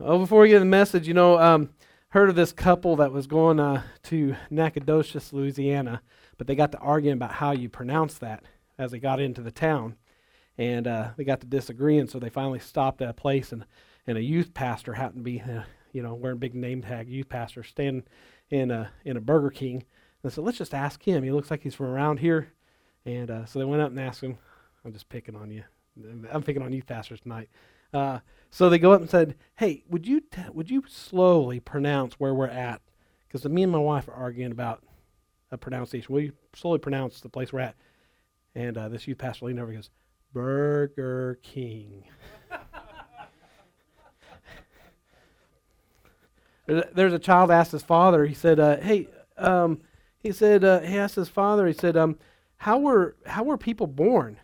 Oh, before we get the message, you know, um, heard of this couple that was going uh, to Nacogdoches, Louisiana, but they got to arguing about how you pronounce that as they got into the town, and uh, they got to disagreeing. So they finally stopped at a place, and and a youth pastor happened to be, uh, you know, wearing a big name tag, youth pastor, standing in a in a Burger King. And said, let's just ask him. He looks like he's from around here, and uh, so they went up and asked him. I'm just picking on you. I'm picking on youth pastors tonight. So they go up and said, "Hey, would you t- would you slowly pronounce where we're at? Because me and my wife are arguing about a pronunciation. Will you slowly pronounce the place we're at?" And uh, this youth pastor leaned over and goes, "Burger King." There's a child asked his father. He said, uh, "Hey," um, he said, uh, he asked his father. He said, um, "How were how were people born?"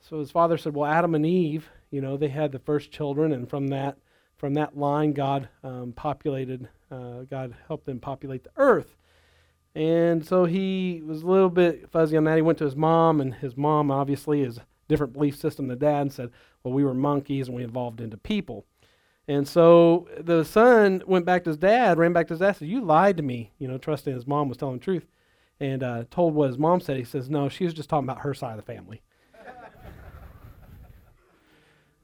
So his father said, "Well, Adam and Eve." You know, they had the first children, and from that from that line, God um, populated. Uh, God helped them populate the earth. And so he was a little bit fuzzy on that. He went to his mom, and his mom obviously is different belief system than dad, and said, "Well, we were monkeys, and we evolved into people." And so the son went back to his dad, ran back to his dad, said, "You lied to me," you know, trusting his mom was telling the truth, and uh, told what his mom said. He says, "No, she was just talking about her side of the family."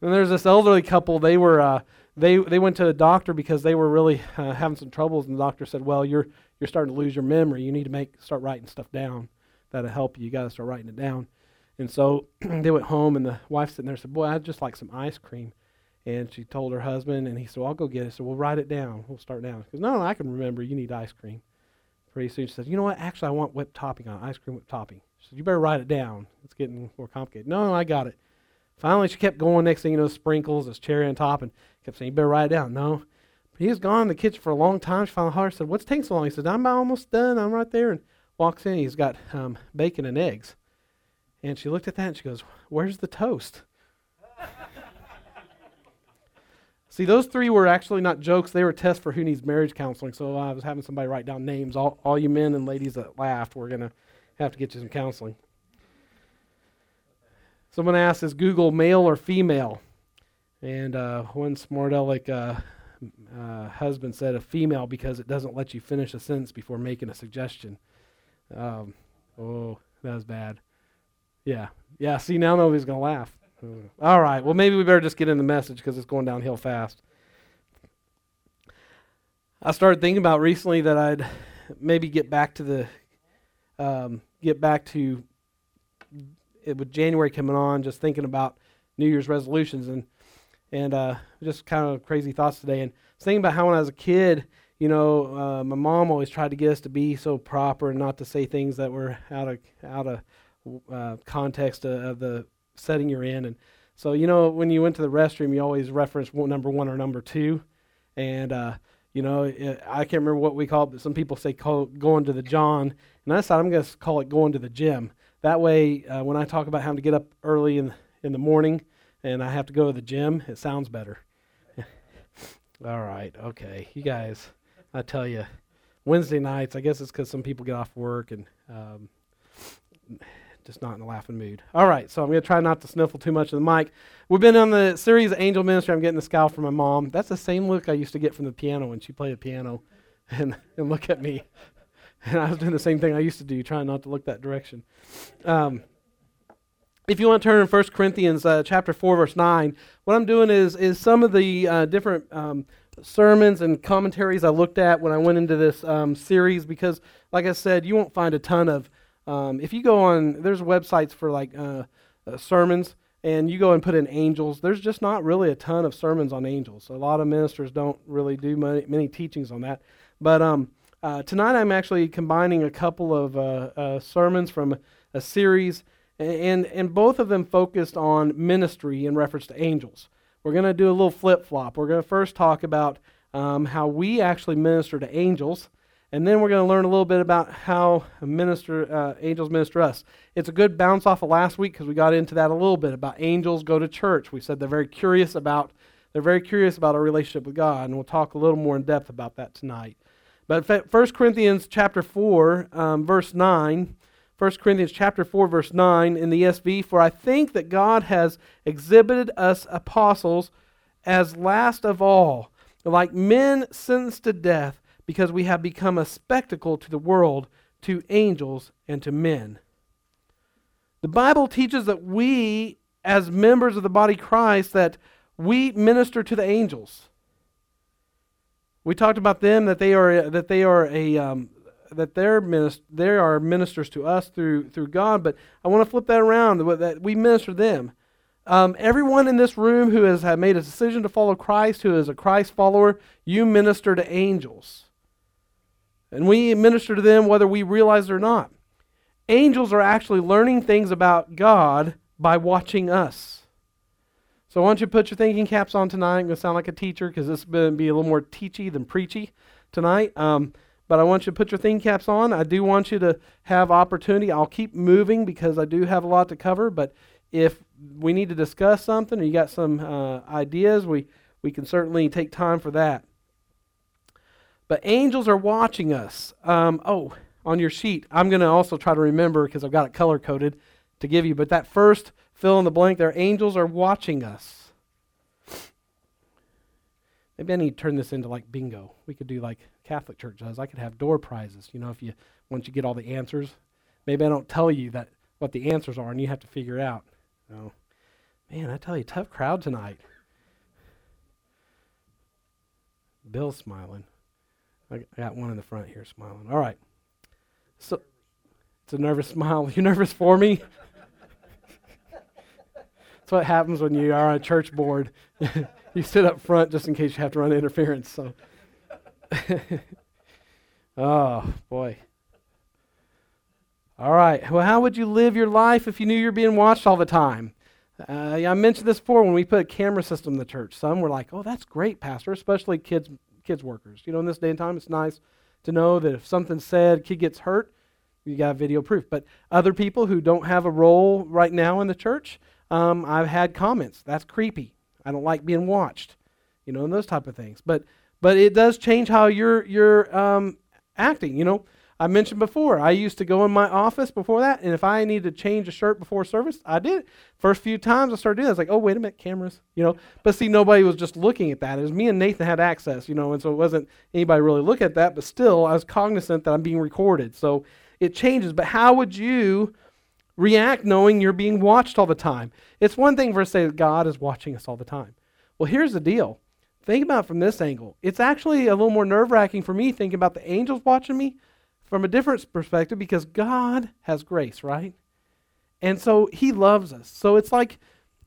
And there's this elderly couple. They were uh, they they went to the doctor because they were really uh, having some troubles, and the doctor said, "Well, you're you're starting to lose your memory. You need to make start writing stuff down. That'll help you. You got to start writing it down." And so they went home, and the wife sitting there said, "Boy, I'd just like some ice cream." And she told her husband, and he said, well, "I'll go get it." So we'll write it down. We'll start down. Because no, no, I can remember. You need ice cream. Pretty soon she said, "You know what? Actually, I want whipped topping on ice cream whipped topping." She said, "You better write it down. It's getting more complicated." No, no, I got it. Finally, she kept going. Next thing you know, sprinkles, this cherry on top, and kept saying, You better write it down. No. But he was gone in the kitchen for a long time. She finally hollered, said, What's taking so long? He said, I'm almost done. I'm right there. And walks in. He's got um, bacon and eggs. And she looked at that and she goes, Where's the toast? See, those three were actually not jokes. They were tests for who needs marriage counseling. So I was having somebody write down names. All, all you men and ladies that laughed, we're going to have to get you some counseling. Someone asked, is Google male or female? And uh, one smart aleck uh, uh, husband said a female because it doesn't let you finish a sentence before making a suggestion. Um, oh, that was bad. Yeah. Yeah, see, now nobody's going to laugh. All right. Well, maybe we better just get in the message because it's going downhill fast. I started thinking about recently that I'd maybe get back to the um, get back to it, with January coming on, just thinking about New Year's resolutions and and uh, just kind of crazy thoughts today. And thinking about how when I was a kid, you know, uh, my mom always tried to get us to be so proper and not to say things that were out of out of uh, context of, of, the setting you're in. And so, you know, when you went to the restroom, you always reference number one or number two. And uh, you know, it, I can't remember what we call it, but some people say call, going to the John, and I decided I'm going to call it going to the gym that way, uh, when I talk about having to get up early in, in the morning and I have to go to the gym, it sounds better. All right, okay. You guys, I tell you, Wednesday nights, I guess it's because some people get off work and um, just not in a laughing mood. All right, so I'm going to try not to sniffle too much of the mic. We've been on the series Angel Ministry. I'm getting the scowl from my mom. That's the same look I used to get from the piano when she played the piano. And, and look at me. And I was doing the same thing I used to do, trying not to look that direction. Um, if you want to turn in 1 Corinthians uh, chapter 4, verse 9, what I'm doing is, is some of the uh, different um, sermons and commentaries I looked at when I went into this um, series because, like I said, you won't find a ton of. Um, if you go on, there's websites for like uh, uh, sermons, and you go and put in angels, there's just not really a ton of sermons on angels. A lot of ministers don't really do many, many teachings on that. But um, uh, tonight I'm actually combining a couple of uh, uh, sermons from a series, and, and both of them focused on ministry in reference to angels. We're going to do a little flip flop. We're going to first talk about um, how we actually minister to angels, and then we're going to learn a little bit about how minister uh, angels minister us. It's a good bounce off of last week because we got into that a little bit about angels go to church. We said they're very curious about they're very curious about our relationship with God, and we'll talk a little more in depth about that tonight. But 1 Corinthians chapter 4, um, verse 9, 1 Corinthians chapter 4, verse 9 in the ESV, For I think that God has exhibited us apostles as last of all, like men sentenced to death because we have become a spectacle to the world, to angels, and to men. The Bible teaches that we, as members of the body Christ, that we minister to the angels. We talked about them that they are that they are a um, that they're minist- they are ministers to us through through God. But I want to flip that around that we minister them. Um, everyone in this room who has made a decision to follow Christ, who is a Christ follower, you minister to angels. And we minister to them whether we realize it or not. Angels are actually learning things about God by watching us. So I want you to put your thinking caps on tonight. I'm going to sound like a teacher because this is going to be a little more teachy than preachy tonight. Um, but I want you to put your thinking caps on. I do want you to have opportunity. I'll keep moving because I do have a lot to cover. But if we need to discuss something or you got some uh, ideas, we, we can certainly take time for that. But angels are watching us. Um, oh, on your sheet, I'm going to also try to remember because I've got it color coded to give you. But that first fill in the blank there, angels are watching us. Maybe I need to turn this into like bingo. We could do like Catholic Church does. I could have door prizes. You know, if you once you get all the answers, maybe I don't tell you that what the answers are, and you have to figure it out. No. Man, I tell you, tough crowd tonight. Bill's smiling. I got one in the front here smiling. All right. So it's a nervous smile. You nervous for me? That's what happens when you are on a church board. you sit up front just in case you have to run interference. So, oh boy. All right. Well, how would you live your life if you knew you're being watched all the time? Uh, yeah, I mentioned this before when we put a camera system in the church. Some were like, "Oh, that's great, Pastor," especially kids, kids workers. You know, in this day and time, it's nice to know that if something's said, kid gets hurt, you got video proof. But other people who don't have a role right now in the church, um, I've had comments. That's creepy. I don't like being watched. You know, and those type of things. But but it does change how you're you're um, acting. You know, I mentioned before, I used to go in my office before that, and if I needed to change a shirt before service, I did. First few times I started doing it, I was like, oh, wait a minute, cameras, you know. But see, nobody was just looking at that. It was me and Nathan had access, you know, and so it wasn't anybody really look at that, but still, I was cognizant that I'm being recorded. So it changes. But how would you react knowing you're being watched all the time? It's one thing for us to say God is watching us all the time. Well, here's the deal. Think about from this angle. It's actually a little more nerve wracking for me thinking about the angels watching me from a different perspective because God has grace, right? And so he loves us. So it's like,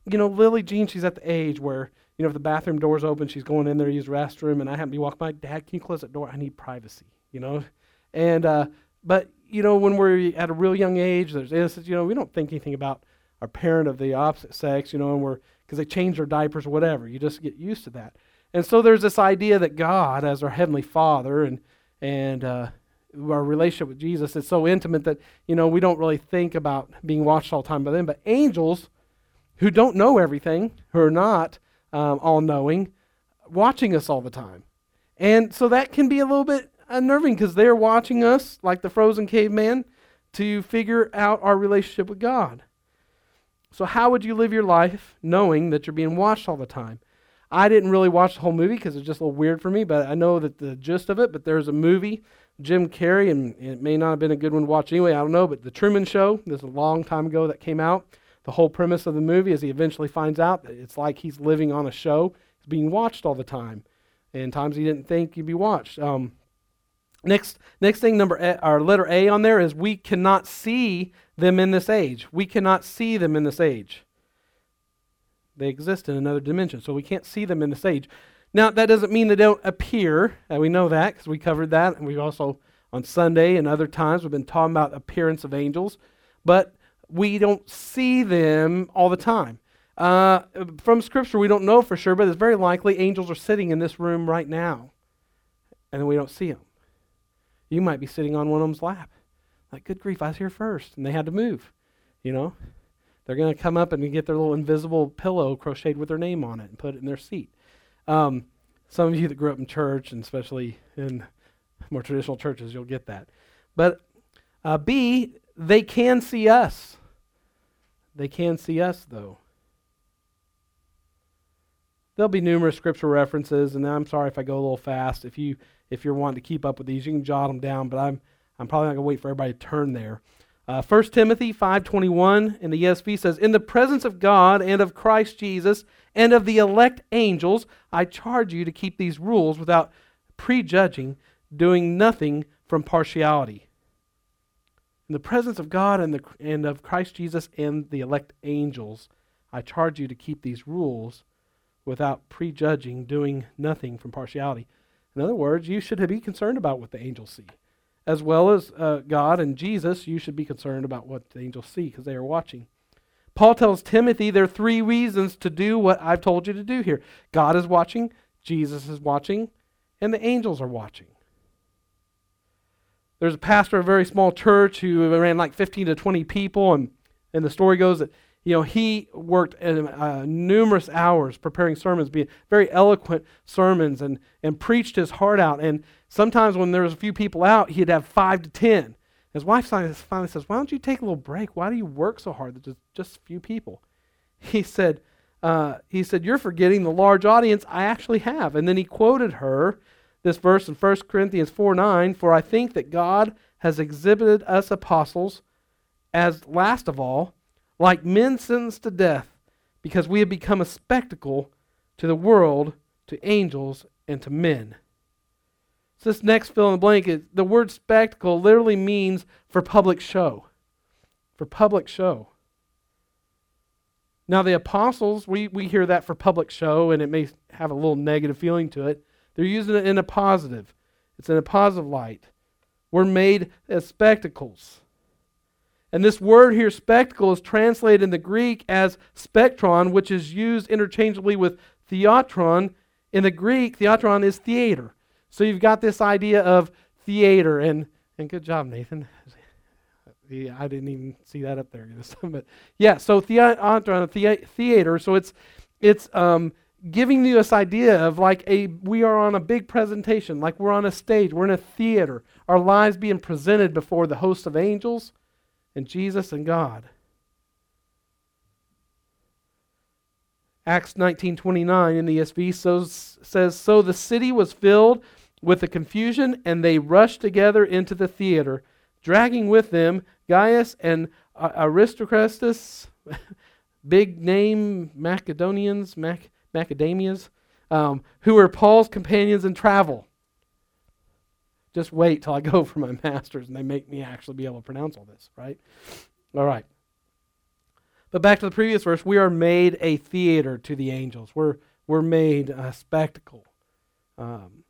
you know, Lily Jean, she's at the age where, you know, if the bathroom door's open, she's going in there to use the restroom, and I happen to be walking by, Dad, can you close that door? I need privacy, you know? And, uh, but, you know, when we're at a real young age, there's innocence, you know, we don't think anything about our parent of the opposite sex, you know, and we're, because they change their diapers or whatever. You just get used to that. And so there's this idea that God, as our Heavenly Father, and, and, uh, our relationship with Jesus is so intimate that, you know, we don't really think about being watched all the time by them. But angels who don't know everything, who are not um, all knowing, watching us all the time. And so that can be a little bit unnerving because they're watching us, like the frozen caveman, to figure out our relationship with God. So, how would you live your life knowing that you're being watched all the time? I didn't really watch the whole movie because it's just a little weird for me, but I know that the gist of it. But there's a movie Jim Carrey, and it may not have been a good one to watch anyway, I don't know, but The Truman Show, this is a long time ago that came out. The whole premise of the movie is he eventually finds out that it's like he's living on a show, he's being watched all the time. And times he didn't think he'd be watched. Um, next, next thing, number a, our letter A on there is we cannot see them in this age. We cannot see them in this age. They exist in another dimension, so we can't see them in this age. Now, that doesn't mean they don't appear. and we know that because we covered that. And we also, on Sunday and other times, we've been talking about appearance of angels. But we don't see them all the time. Uh, from Scripture, we don't know for sure, but it's very likely angels are sitting in this room right now. And we don't see them. You might be sitting on one of them's lap. Like, good grief, I was here first. And they had to move. You know? They're going to come up and get their little invisible pillow crocheted with their name on it and put it in their seat. Um, some of you that grew up in church, and especially in more traditional churches, you'll get that. But uh, B, they can see us. They can see us, though. there'll be numerous scripture references, and I'm sorry if I go a little fast. If you if you're wanting to keep up with these, you can jot them down, but I'm I'm probably not going to wait for everybody to turn there. Uh, 1 Timothy 5.21 in the ESV says, In the presence of God and of Christ Jesus and of the elect angels, I charge you to keep these rules without prejudging, doing nothing from partiality. In the presence of God and, the, and of Christ Jesus and the elect angels, I charge you to keep these rules without prejudging, doing nothing from partiality. In other words, you should be concerned about what the angels see as well as uh, God and Jesus, you should be concerned about what the angels see because they are watching. Paul tells Timothy there are three reasons to do what I've told you to do here God is watching, Jesus is watching, and the angels are watching. There's a pastor of a very small church who ran like 15 to 20 people, and, and the story goes that you know, he worked uh, numerous hours preparing sermons, being very eloquent sermons, and, and preached his heart out. And sometimes when there was a few people out, he'd have five to ten. His wife finally says, "Why don't you take a little break? Why do you work so hard? There's just a few people." He said, uh, "He said you're forgetting the large audience I actually have." And then he quoted her this verse in 1 Corinthians 4 9, For I think that God has exhibited us apostles as last of all like men sentenced to death, because we have become a spectacle to the world, to angels, and to men. So this next fill in the blank is the word spectacle literally means for public show. For public show. Now, the apostles, we, we hear that for public show, and it may have a little negative feeling to it. They're using it in a positive. It's in a positive light. We're made as spectacles. And this word here, spectacle, is translated in the Greek as spectron, which is used interchangeably with theatron. In the Greek, theatron is theater. So you've got this idea of theater, and, and good job, Nathan. I didn't even see that up there. but yeah, so theatron, theater. So it's it's um, giving you this idea of like a we are on a big presentation, like we're on a stage, we're in a theater. Our lives being presented before the host of angels and Jesus and God. Acts 19:29 in the ESV so, says so the city was filled with the confusion and they rushed together into the theater dragging with them Gaius and Aristarchus big name Macedonians Mac, um, who were Paul's companions in travel just wait till I go for my master's and they make me actually be able to pronounce all this, right? All right. But back to the previous verse, we are made a theater to the angels. We're, we're made a spectacle. Um,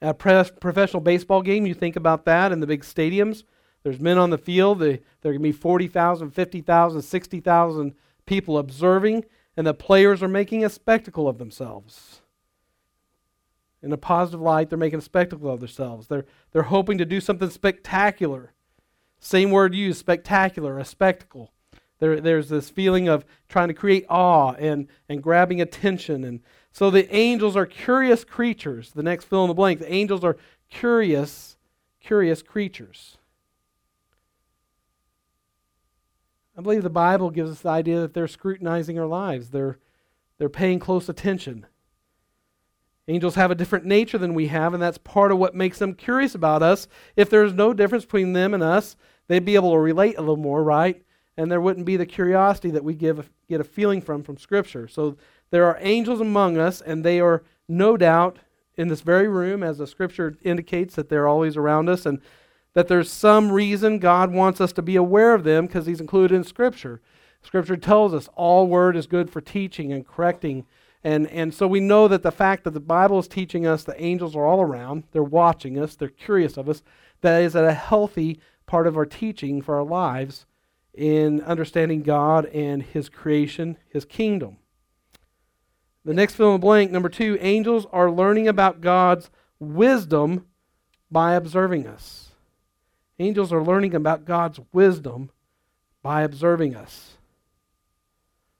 a professional baseball game, you think about that in the big stadiums. There's men on the field. They, there can be 40,000, 50,000, 60,000 people observing, and the players are making a spectacle of themselves in a positive light. They're making a spectacle of themselves. They're, they're hoping to do something spectacular. Same word used, spectacular, a spectacle. There, there's this feeling of trying to create awe and, and grabbing attention. And so the angels are curious creatures. The next fill in the blank. The angels are curious, curious creatures. I believe the Bible gives us the idea that they're scrutinizing our lives. They're, they're paying close attention. Angels have a different nature than we have, and that's part of what makes them curious about us. If there's no difference between them and us, they'd be able to relate a little more, right? And there wouldn't be the curiosity that we give, get a feeling from from Scripture. So there are angels among us, and they are no doubt in this very room, as the Scripture indicates that they're always around us, and that there's some reason God wants us to be aware of them because He's included in Scripture. Scripture tells us all word is good for teaching and correcting and, and so we know that the fact that the Bible is teaching us the angels are all around, they're watching us, they're curious of us, that is a healthy part of our teaching for our lives in understanding God and His creation, His kingdom. The next fill in the blank, number two, angels are learning about God's wisdom by observing us. Angels are learning about God's wisdom by observing us.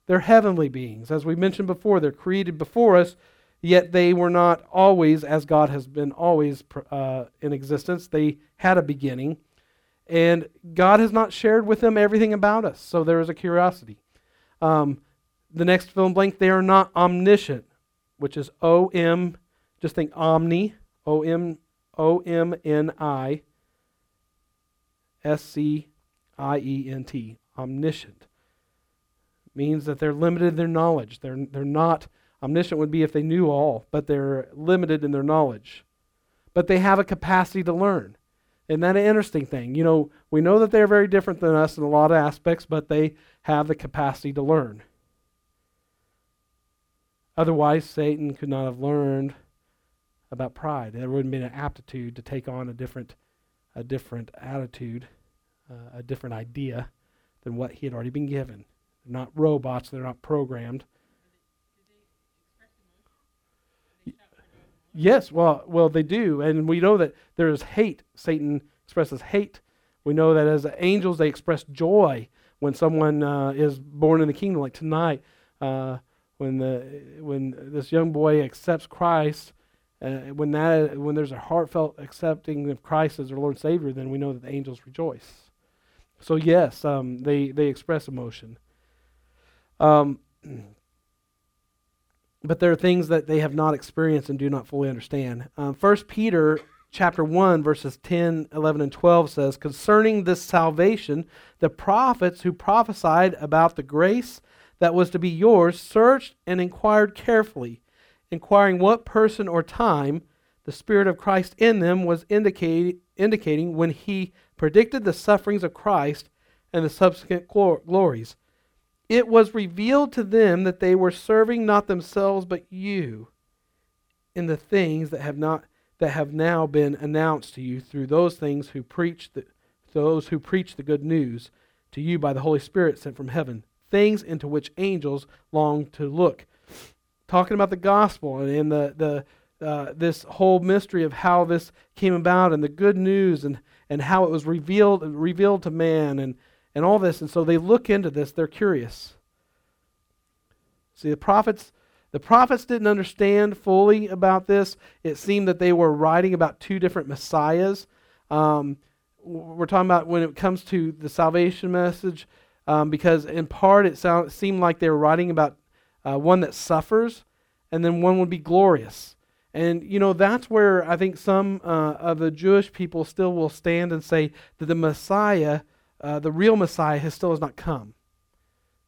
They're heavenly beings. As we mentioned before, they're created before us, yet they were not always, as God has been always uh, in existence. They had a beginning. And God has not shared with them everything about us. So there is a curiosity. Um, the next fill in blank, they are not omniscient, which is O M, just think omni, O M O M N I S C I E N T, omniscient. Means that they're limited in their knowledge. They're, they're not, omniscient would be if they knew all, but they're limited in their knowledge. But they have a capacity to learn. Isn't that an interesting thing? You know, we know that they're very different than us in a lot of aspects, but they have the capacity to learn. Otherwise, Satan could not have learned about pride. There wouldn't have been an aptitude to take on a different, a different attitude, uh, a different idea than what he had already been given. They're not robots. They're not programmed. Yes, well, well, they do, and we know that there is hate. Satan expresses hate. We know that as angels, they express joy when someone uh, is born in the kingdom. Like tonight, uh, when the when this young boy accepts Christ, uh, when that when there's a heartfelt accepting of Christ as their Lord and Savior, then we know that the angels rejoice. So yes, um, they they express emotion. Um, but there are things that they have not experienced and do not fully understand. Um, First Peter chapter 1 verses 10 11 and 12 says concerning this salvation the prophets who prophesied about the grace that was to be yours searched and inquired carefully inquiring what person or time the spirit of christ in them was indicate, indicating when he predicted the sufferings of christ and the subsequent glories it was revealed to them that they were serving not themselves but you in the things that have not that have now been announced to you through those things who preach the, those who preach the good news to you by the Holy Spirit sent from heaven, things into which angels long to look. Talking about the gospel and, and the, the uh, this whole mystery of how this came about and the good news and, and how it was revealed revealed to man and, and all this. And so they look into this, they're curious. See, the prophets the prophets didn't understand fully about this. It seemed that they were writing about two different messiahs. Um, we're talking about when it comes to the salvation message, um, because in part it, sound, seemed like they were writing about uh, one that suffers, and then one would be glorious. And, you know, that's where I think some uh, of the Jewish people still will stand and say that the Messiah, uh, the real Messiah, has still has not come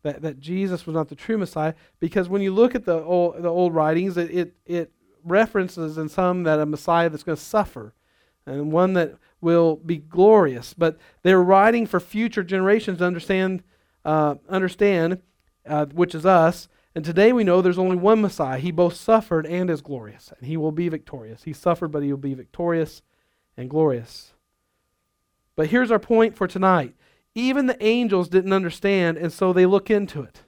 that, that Jesus was not the true Messiah, because when you look at the old, the old writings, it, it, it references in some that a Messiah that's going to suffer and one that will be glorious. But they're writing for future generations to understand, uh, understand uh, which is us. And today we know there's only one Messiah. He both suffered and is glorious, and he will be victorious. He suffered, but he will be victorious and glorious. But here's our point for tonight even the angels didn't understand, and so they look into it.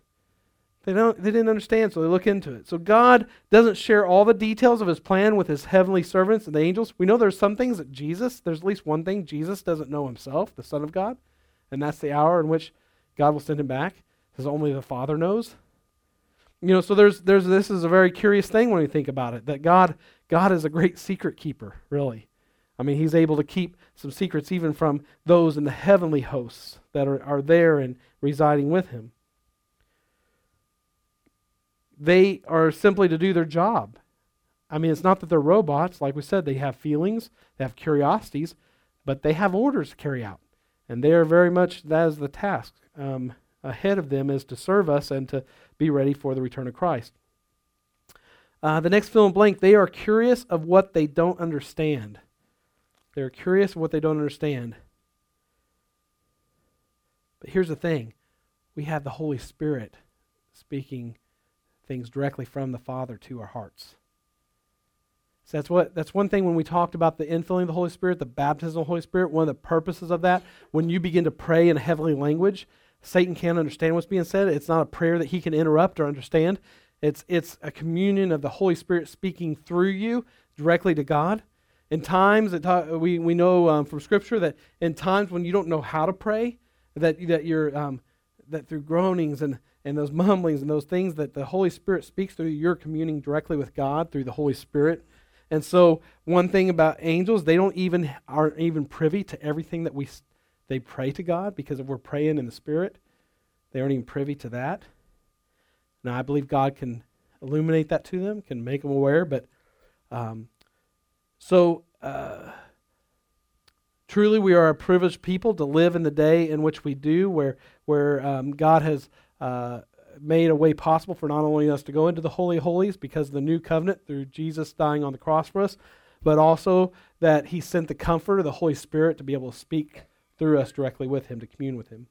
They, don't, they didn't understand, so they look into it. So God doesn't share all the details of his plan with his heavenly servants and the angels. We know there's some things that Jesus, there's at least one thing Jesus doesn't know himself, the Son of God, and that's the hour in which God will send him back, because only the Father knows. You know, so there's there's this is a very curious thing when you think about it, that God God is a great secret keeper, really. I mean, he's able to keep some secrets even from those in the heavenly hosts that are, are there and residing with him. They are simply to do their job. I mean, it's not that they're robots. Like we said, they have feelings, they have curiosities, but they have orders to carry out. And they are very much, that is the task um, ahead of them is to serve us and to be ready for the return of Christ. Uh, the next fill in blank, they are curious of what they don't understand. They're curious what they don't understand. But here's the thing we have the Holy Spirit speaking things directly from the Father to our hearts. So that's what that's one thing when we talked about the infilling of the Holy Spirit, the baptism of the Holy Spirit, one of the purposes of that, when you begin to pray in a heavenly language, Satan can't understand what's being said. It's not a prayer that he can interrupt or understand. It's it's a communion of the Holy Spirit speaking through you directly to God. In times that we, we know um, from Scripture that in times when you don't know how to pray, that, that you're um, that through groanings and, and those mumblings and those things that the Holy Spirit speaks through, you're communing directly with God through the Holy Spirit. And so one thing about angels, they don't even aren't even privy to everything that we they pray to God because if we're praying in the Spirit, they aren't even privy to that. Now, I believe God can illuminate that to them, can make them aware, but um, so uh, truly we are a privileged people to live in the day in which we do, where, where um, God has uh, made a way possible for not only us to go into the Holy Holies because of the new covenant through Jesus dying on the cross for us, but also that He sent the Comforter, the Holy Spirit, to be able to speak through us directly with Him, to commune with Him.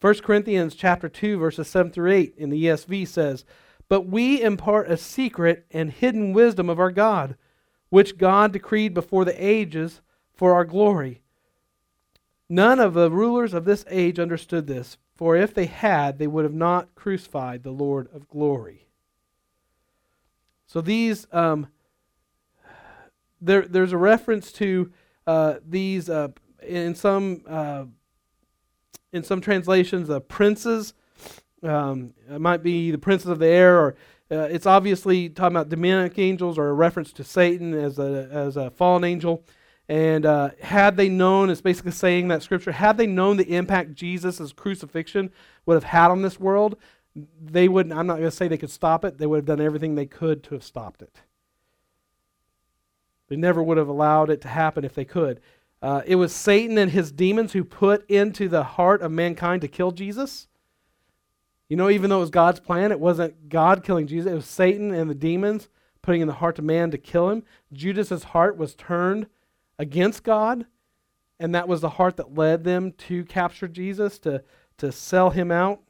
1 Corinthians chapter 2, verses 7 through 8 in the ESV says, But we impart a secret and hidden wisdom of our God, which God decreed before the ages for our glory. None of the rulers of this age understood this, for if they had, they would have not crucified the Lord of glory. So these, um, there, there's a reference to uh, these uh, in some uh, in some translations, the princes. Um, it might be the princes of the air, or uh, it's obviously talking about demonic angels, or a reference to Satan as a as a fallen angel. And uh, had they known, it's basically saying that scripture, had they known the impact Jesus' crucifixion would have had on this world, they wouldn't, I'm not going to say they could stop it, they would have done everything they could to have stopped it. They never would have allowed it to happen if they could. Uh, it was Satan and his demons who put into the heart of mankind to kill Jesus. You know, even though it was God's plan, it wasn't God killing Jesus, it was Satan and the demons putting in the heart of man to kill him. Judas's heart was turned against God, and that was the heart that led them to capture Jesus, to, to sell him out.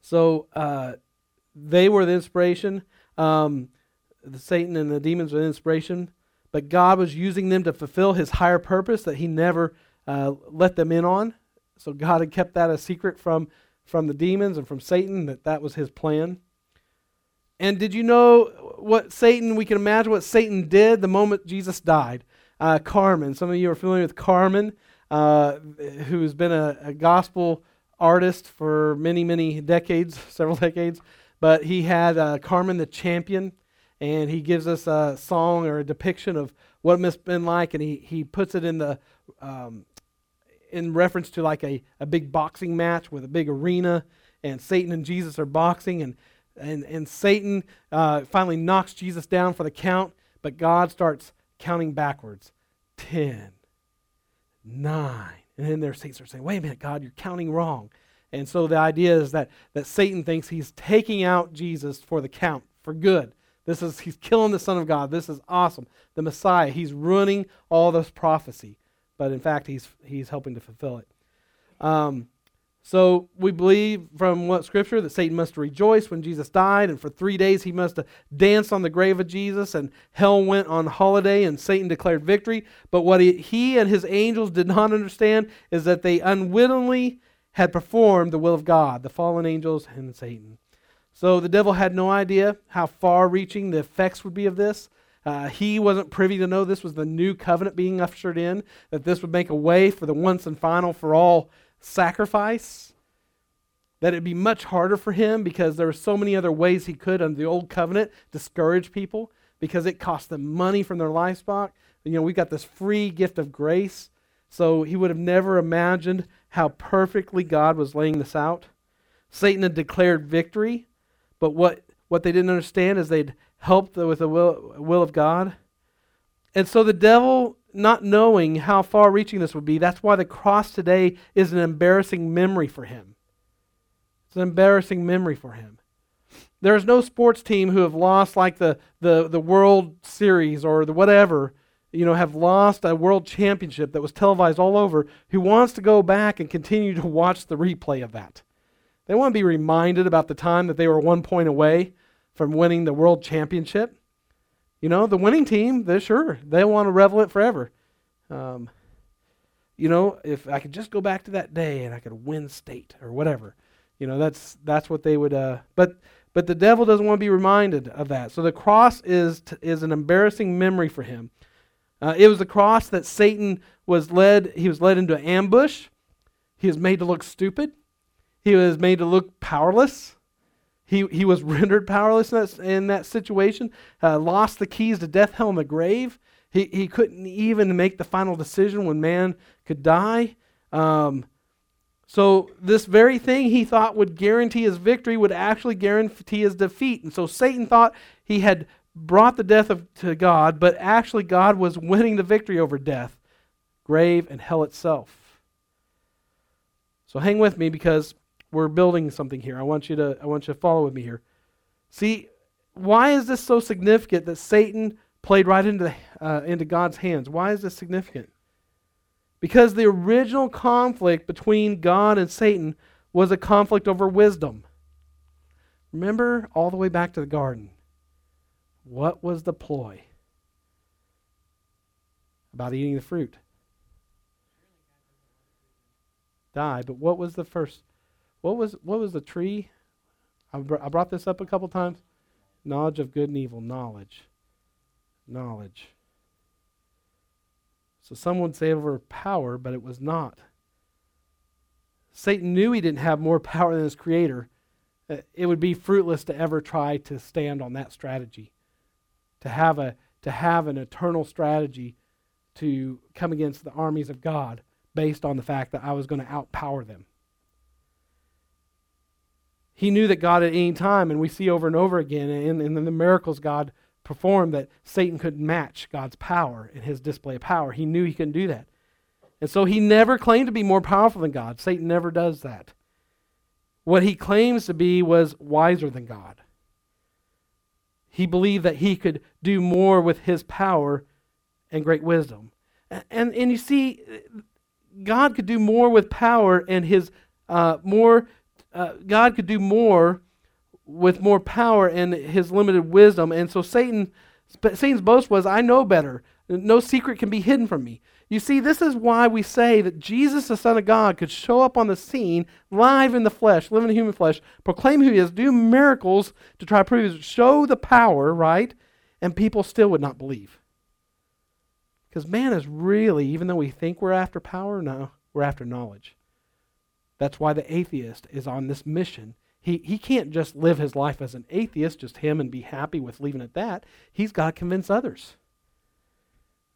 So uh, they were the inspiration. Um, the Satan and the demons were the inspiration, but God was using them to fulfill his higher purpose that he never uh, let them in on. So God had kept that a secret from, from the demons and from Satan, that that was his plan. And did you know what Satan, we can imagine what Satan did the moment Jesus died? Uh, Carmen, some of you are familiar with Carmen, uh, who's been a, a, gospel artist for many, many decades, several decades. But he had uh, Carmen the Champion, and he gives us a song or a depiction of what it must have been like, and he, he puts it in the um, in reference to like a, a big boxing match with a big arena, and Satan and Jesus are boxing, and and, and Satan uh, finally knocks Jesus down for the count, but God starts counting backwards 10, 9. And then their saints are saying, wait a minute, God, you're counting wrong. And so the idea is that, that Satan thinks he's taking out Jesus for the count, for good. This is he's killing the Son of God. This is awesome. The Messiah. He's ruining all this prophecy. But in fact, he's he's helping to fulfill it. Um, so we believe from what Scripture that Satan must rejoice when Jesus died, and for three days he must have danced on the grave of Jesus, and hell went on holiday, and Satan declared victory. But what he, he and his angels did not understand is that they unwittingly had performed the will of God, the fallen angels and Satan. So the devil had no idea how far reaching the effects would be of this. Uh, he wasn't privy to know this was the new covenant being ushered in, that this would make a way for the once and final for all sacrifice, that it'd be much harder for him because there were so many other ways he could under the old covenant discourage people because it cost them money from their livestock. You know, we got this free gift of grace. So he would have never imagined how perfectly God was laying this out. Satan had declared victory, but what, what they didn't understand is they'd helped with the will, will of God. And so the devil not knowing how far reaching this would be. That's why the cross today is an embarrassing memory for him. It's an embarrassing memory for him. There's no sports team who have lost like the, the, the World Series or the whatever, you know, have lost a world championship that was televised all over who wants to go back and continue to watch the replay of that. They want to be reminded about the time that they were one point away from winning the world championship. You know, the winning team, they're sure they want to revel it forever. Um, you know, if I could just go back to that day and I could win state or whatever, you know, that's that's what they would. Uh, but but the devil doesn't want to be reminded of that. So the cross is t- is an embarrassing memory for him. Uh, it was the cross that Satan was led. He was led into an ambush. He was made to look stupid. He was made to look powerless. He, he was rendered powerless in that, in that situation, uh, lost the keys to death, hell, and the grave. He, he couldn't even make the final decision when man could die. Um, So, this very thing he thought would guarantee his victory would actually guarantee his defeat. And so, Satan thought he had brought the death of, to God, but actually, God was winning the victory over death, grave, and hell itself. So, hang with me because we're building something here. I want you to, I want you to follow with me here. See, why is this so significant that Satan played right into, the, uh, into God's hands? Why is this significant? Because the original conflict between God and Satan was a conflict over wisdom. Remember all the way back to the garden. What was the ploy about eating the fruit? Die. But what was the first? What was what was the tree? I, br- I brought this up a couple times. Knowledge of good and evil. Knowledge. Knowledge. So some would say over power, but it was not. Satan knew he didn't have more power than his creator. Uh, it would be fruitless to ever try to stand on that strategy. To have a to have an eternal strategy to come against the armies of God based on the fact that I was going to outpower them. He knew that God at any time, and we see over and over again in, in the miracles God performed, that Satan couldn't match God's power in his display of power. He knew he couldn't do that. And so he never claimed to be more powerful than God. Satan never does that. What he claims to be was wiser than God. He believed that he could do more with his power and great wisdom. And, and, and you see, God could do more with power and his uh, more, uh, God could do more with more power and his limited wisdom. And so Satan, Satan's boast was, I know better. No secret can be hidden from me. You see, this is why we say that Jesus, the Son of God, could show up on the scene live in the flesh, live in human flesh, proclaim who he is, do miracles to try to prove, his, show the power, right? And people still would not believe. Because man is really, even though we think we're after power, no, we're after knowledge. That's why the atheist is on this mission he, he can't just live his life as an atheist, just him, and be happy with leaving it at that. He's got to convince others.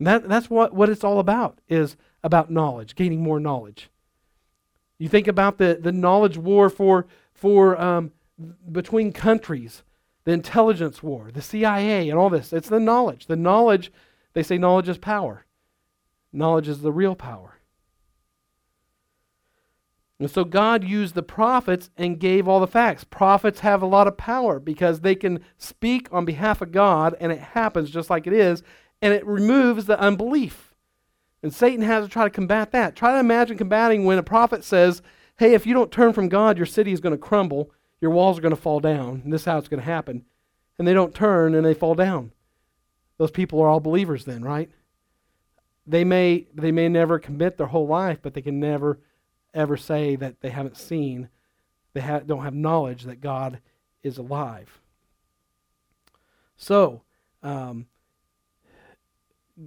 That, that's what, what it's all about, is about knowledge, gaining more knowledge. You think about the, the knowledge war for, for um, between countries, the intelligence war, the CIA, and all this. It's the knowledge. The knowledge, they say knowledge is power. Knowledge is the real power. And so God used the prophets and gave all the facts. Prophets have a lot of power because they can speak on behalf of God and it happens just like it is, and it removes the unbelief. And Satan has to try to combat that. Try to imagine combating when a prophet says, Hey, if you don't turn from God, your city is going to crumble, your walls are going to fall down, and this is how it's going to happen. And they don't turn and they fall down. Those people are all believers then, right? They may they may never commit their whole life, but they can never ever say that they haven't seen, they ha- don't have knowledge that God is alive. So, um,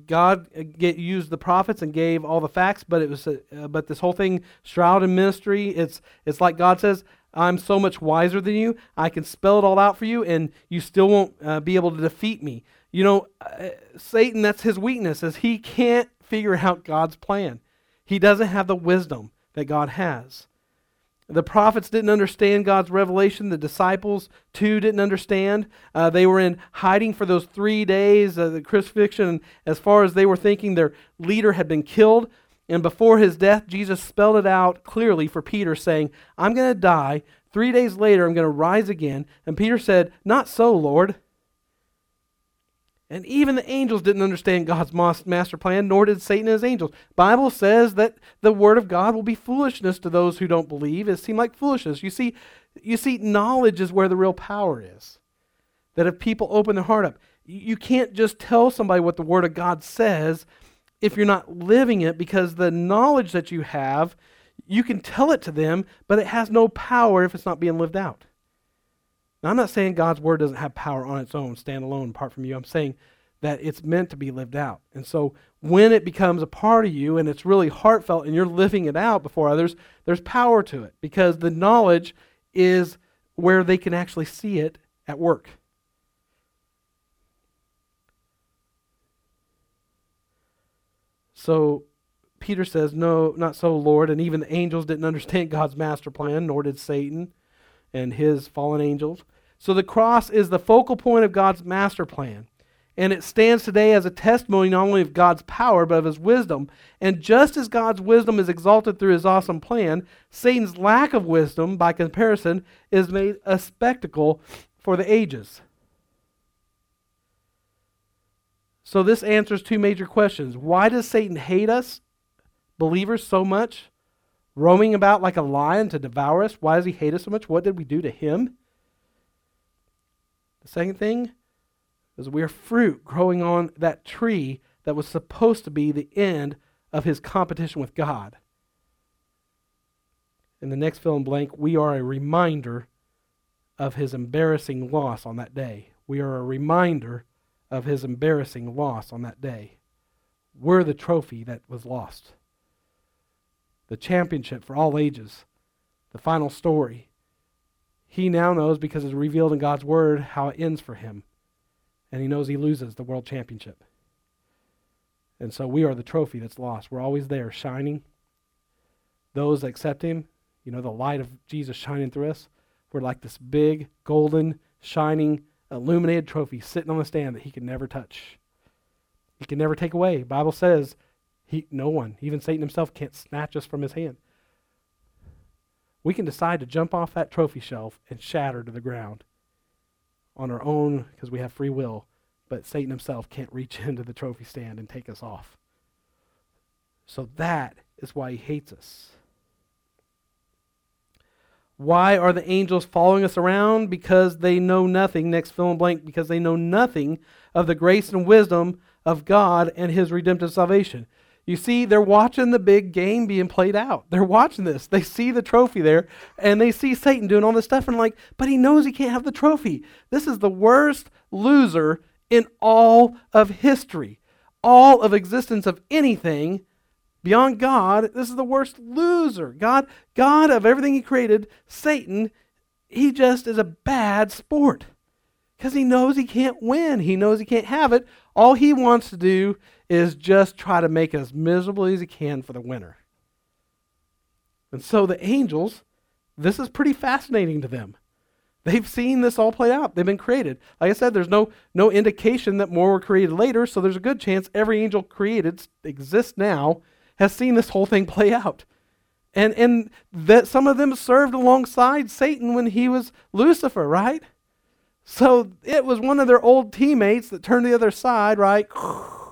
God uh, get, used the prophets and gave all the facts, but it was uh, but this whole thing shrouded in mystery. It's it's like God says, "I'm so much wiser than you. I can spell it all out for you, and you still won't uh, be able to defeat me." You know, uh, Satan. That's his weakness, is he can't figure out God's plan. He doesn't have the wisdom that God has. The prophets didn't understand God's revelation. The disciples, too, didn't understand. Uh, they were in hiding for those three days of the crucifixion. As far as they were thinking, their leader had been killed. And before his death, Jesus spelled it out clearly for Peter, saying, I'm going to die. Three days later, I'm going to rise again. And Peter said, Not so, Lord. And even the angels didn't understand God's master plan, nor did Satan and his angels. Bible says that the word of God will be foolishness to those who don't believe. It seemed like foolishness. You see, you see, knowledge is where the real power is. That if people open their heart up, you can't just tell somebody what the word of God says if you're not living it, because the knowledge that you have, you can tell it to them, but it has no power if it's not being lived out. Now, I'm not saying God's word doesn't have power on its own, stand alone, apart from you. I'm saying that it's meant to be lived out. And so when it becomes a part of you and it's really heartfelt and you're living it out before others, there's power to it because the knowledge is where they can actually see it at work. So Peter says, No, not so, Lord. And even the angels didn't understand God's master plan, nor did Satan and his fallen angels. So the cross is the focal point of God's master plan. And it stands today as a testimony not only of God's power, but of his wisdom. And just as God's wisdom is exalted through his awesome plan, Satan's lack of wisdom, by comparison, is made a spectacle for the ages. So this answers two major questions. Why does Satan hate us, believers, so much? Roaming about like a lion to devour us? Why does he hate us so much? What did we do to him? The second thing is we are fruit growing on that tree that was supposed to be the end of his competition with God. In the next fill in blank, we are a reminder of his embarrassing loss on that day. We are a reminder of his embarrassing loss on that day. We're the trophy that was lost. The championship for all ages. The final story. He now knows because it's revealed in God's word how it ends for him. And he knows he loses the world championship. And so we are the trophy that's lost. We're always there shining. Those that accept him, you know, the light of Jesus shining through us, we're like this big, golden, shining illuminated trophy sitting on the stand that he can never touch. He can never take away. Bible says he no one, even Satan himself can't snatch us from his hand. We can decide to jump off that trophy shelf and shatter to the ground on our own because we have free will, but Satan himself can't reach into the trophy stand and take us off. So that is why he hates us. Why are the angels following us around? Because they know nothing, next fill in blank, because they know nothing of the grace and wisdom of God and his redemptive salvation. You see, they're watching the big game being played out. They're watching this. They see the trophy there, and they see Satan doing all this stuff, and like, but he knows he can't have the trophy. This is the worst loser in all of history, all of existence of anything Beyond God, this is the worst loser. God, God of everything he created, Satan, he just is a bad sport. Because he knows he can't win. He knows he can't have it. All he wants to do is just try to make it as miserable as he can for the winter. And so the angels, this is pretty fascinating to them. They've seen this all play out. They've been created. Like I said, there's no, no indication that more were created later, so there's a good chance every angel created exists now has seen this whole thing play out. And, and that some of them served alongside Satan when he was Lucifer, right? So it was one of their old teammates that turned the other side, right?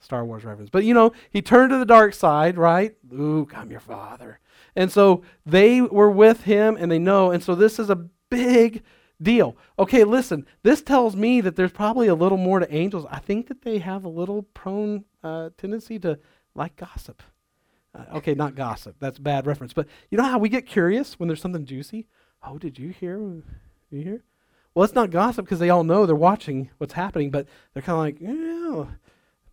Star Wars reference. But you know, he turned to the dark side, right? Luke, I'm your father. And so they were with him and they know. And so this is a big deal. Okay, listen, this tells me that there's probably a little more to angels. I think that they have a little prone uh, tendency to like gossip. Uh, okay, not gossip. That's bad reference. But you know how we get curious when there's something juicy? Oh, did you hear? Did you hear? Well, it's not gossip because they all know they're watching what's happening, but they're kind of like, yeah,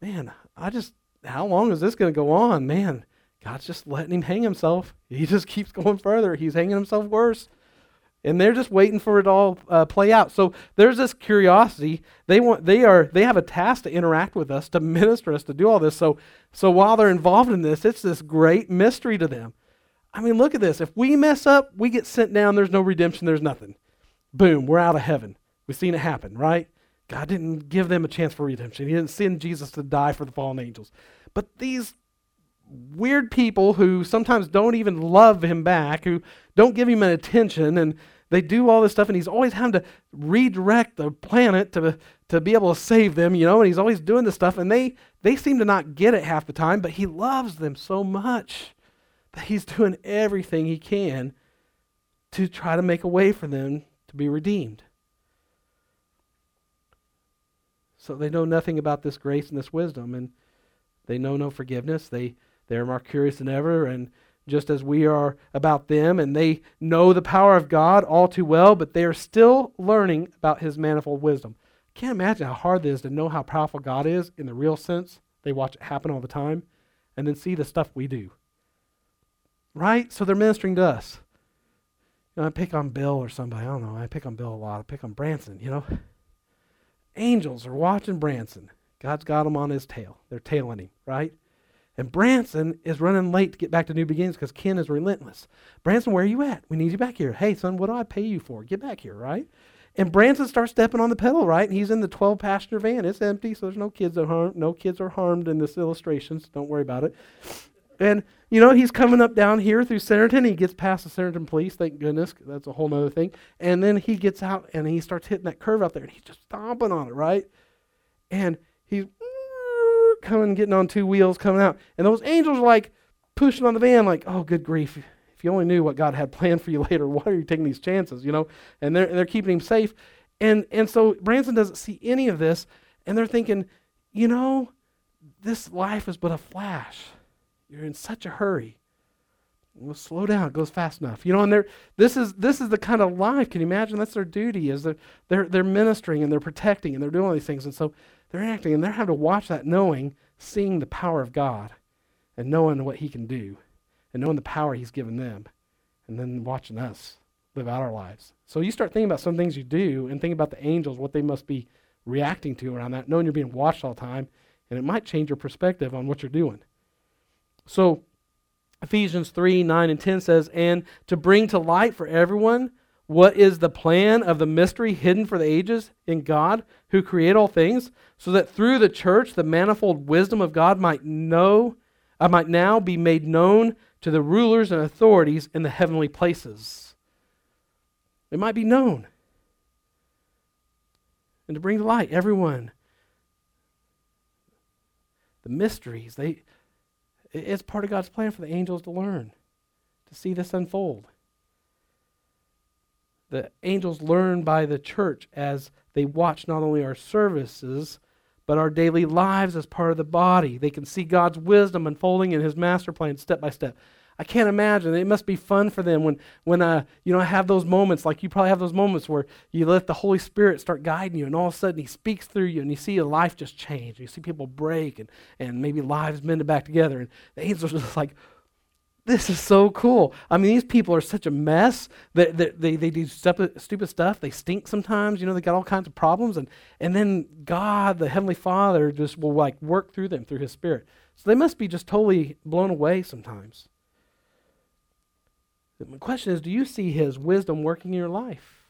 man, I just, how long is this going to go on? Man, God's just letting him hang himself. He just keeps going further. He's hanging himself worse. And they're just waiting for it all uh, play out. So there's this curiosity. They want they are they have a task to interact with us to minister us to do all this. So so while they're involved in this it's this great mystery to them. I mean look at this. If we mess up we get sent down. There's no redemption. There's nothing boom we're out of heaven. We've seen it happen right? God didn't give them a chance for redemption. He didn't send jesus to die for the fallen angels. But these weird people who sometimes don't even love him back, who don't give him an attention, and they do all this stuff, and he's always having to redirect the planet to, to be able to save them, you know, and he's always doing this stuff, and they, they seem to not get it half the time, but he loves them so much that he's doing everything he can to try to make a way for them be redeemed. So they know nothing about this grace and this wisdom, and they know no forgiveness. They they're more curious than ever, and just as we are about them, and they know the power of God all too well, but they are still learning about His manifold wisdom. Can't imagine how hard it is to know how powerful God is in the real sense. They watch it happen all the time, and then see the stuff we do. Right? So they're ministering to us. You know, I pick on Bill or somebody. I don't know. I pick on Bill a lot. I pick on Branson, you know. Angels are watching Branson God's got him on his tail. They're tailing him, right? And Branson is running late to get back to New Beginnings because Ken is relentless. Branson, where are you at? We need you back here. Hey, son, what do I pay you for? Get back here, right? And Branson starts stepping on the pedal, right? And he's in the 12 passenger van. It's empty, so there's no kids that harm. No kids are harmed in this illustration, so Don't worry about it. And you know, he's coming up down here through Centerton. He gets past the Centerton police, thank goodness. That's a whole other thing. And then he gets out and he starts hitting that curve out there, and he's just stomping on it, right? And he's coming, getting on two wheels, coming out. And those angels are like pushing on the van, like, oh, good grief. If you only knew what God had planned for you later, why are you taking these chances, you know? And they're, they're keeping him safe. And, and so Branson doesn't see any of this, and they're thinking, you know, this life is but a flash. You're in such a hurry. Well, slow down. It goes fast enough. You know, and they're, this is this is the kind of life. Can you imagine? That's their duty. Is they're, they're they're ministering and they're protecting and they're doing all these things. And so they're acting and they're having to watch that, knowing, seeing the power of God, and knowing what He can do, and knowing the power He's given them, and then watching us live out our lives. So you start thinking about some things you do, and think about the angels, what they must be reacting to around that, knowing you're being watched all the time, and it might change your perspective on what you're doing. So Ephesians 3 9 and 10 says, And to bring to light for everyone what is the plan of the mystery hidden for the ages in God who create all things, so that through the church the manifold wisdom of God might know, uh, might now be made known to the rulers and authorities in the heavenly places. It might be known. And to bring to light everyone the mysteries, they it's part of God's plan for the angels to learn, to see this unfold. The angels learn by the church as they watch not only our services, but our daily lives as part of the body. They can see God's wisdom unfolding in His master plan step by step. I can't imagine. It must be fun for them when, when uh, you know, have those moments, like you probably have those moments where you let the Holy Spirit start guiding you, and all of a sudden He speaks through you, and you see a life just change. You see people break, and, and maybe lives mended back together. And the angels are just like, this is so cool. I mean, these people are such a mess. That they, they, they do stupid, stupid stuff. They stink sometimes. You know, they got all kinds of problems. And, and then God, the Heavenly Father, just will like work through them through His Spirit. So they must be just totally blown away sometimes. The question is do you see His wisdom working in your life?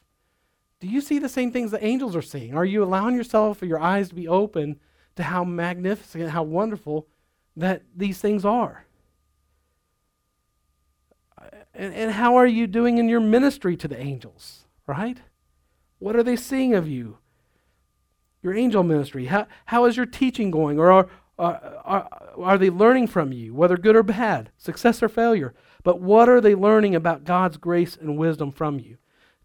Do you see the same things the angels are seeing? Are you allowing yourself or your eyes to be open to how magnificent, how wonderful that these things are? And, and how are you doing in your ministry to the angels, right? What are they seeing of you? Your angel ministry. How, how is your teaching going? Or are, are, are, are they learning from you, whether good or bad, success or failure? But what are they learning about God's grace and wisdom from you?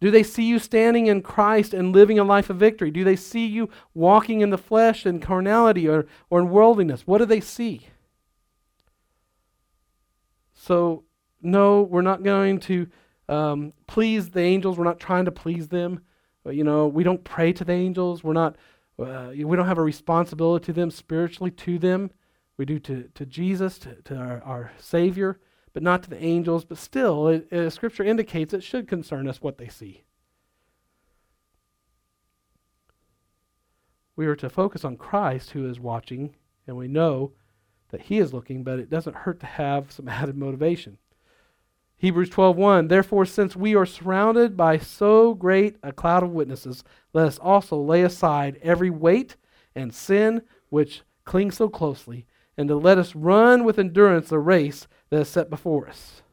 Do they see you standing in Christ and living a life of victory? Do they see you walking in the flesh and carnality or, or in worldliness? What do they see? So, no, we're not going to um, please the angels. We're not trying to please them. But, you know, we don't pray to the angels. We're not. Uh, we don't have a responsibility to them spiritually to them. We do to, to Jesus, to, to our, our Savior but not to the angels. But still, it, it, Scripture indicates it should concern us what they see. We are to focus on Christ who is watching, and we know that he is looking, but it doesn't hurt to have some added motivation. Hebrews 12:1 Therefore since we are surrounded by so great a cloud of witnesses let us also lay aside every weight and sin which clings so closely and to let us run with endurance the race that is set before us.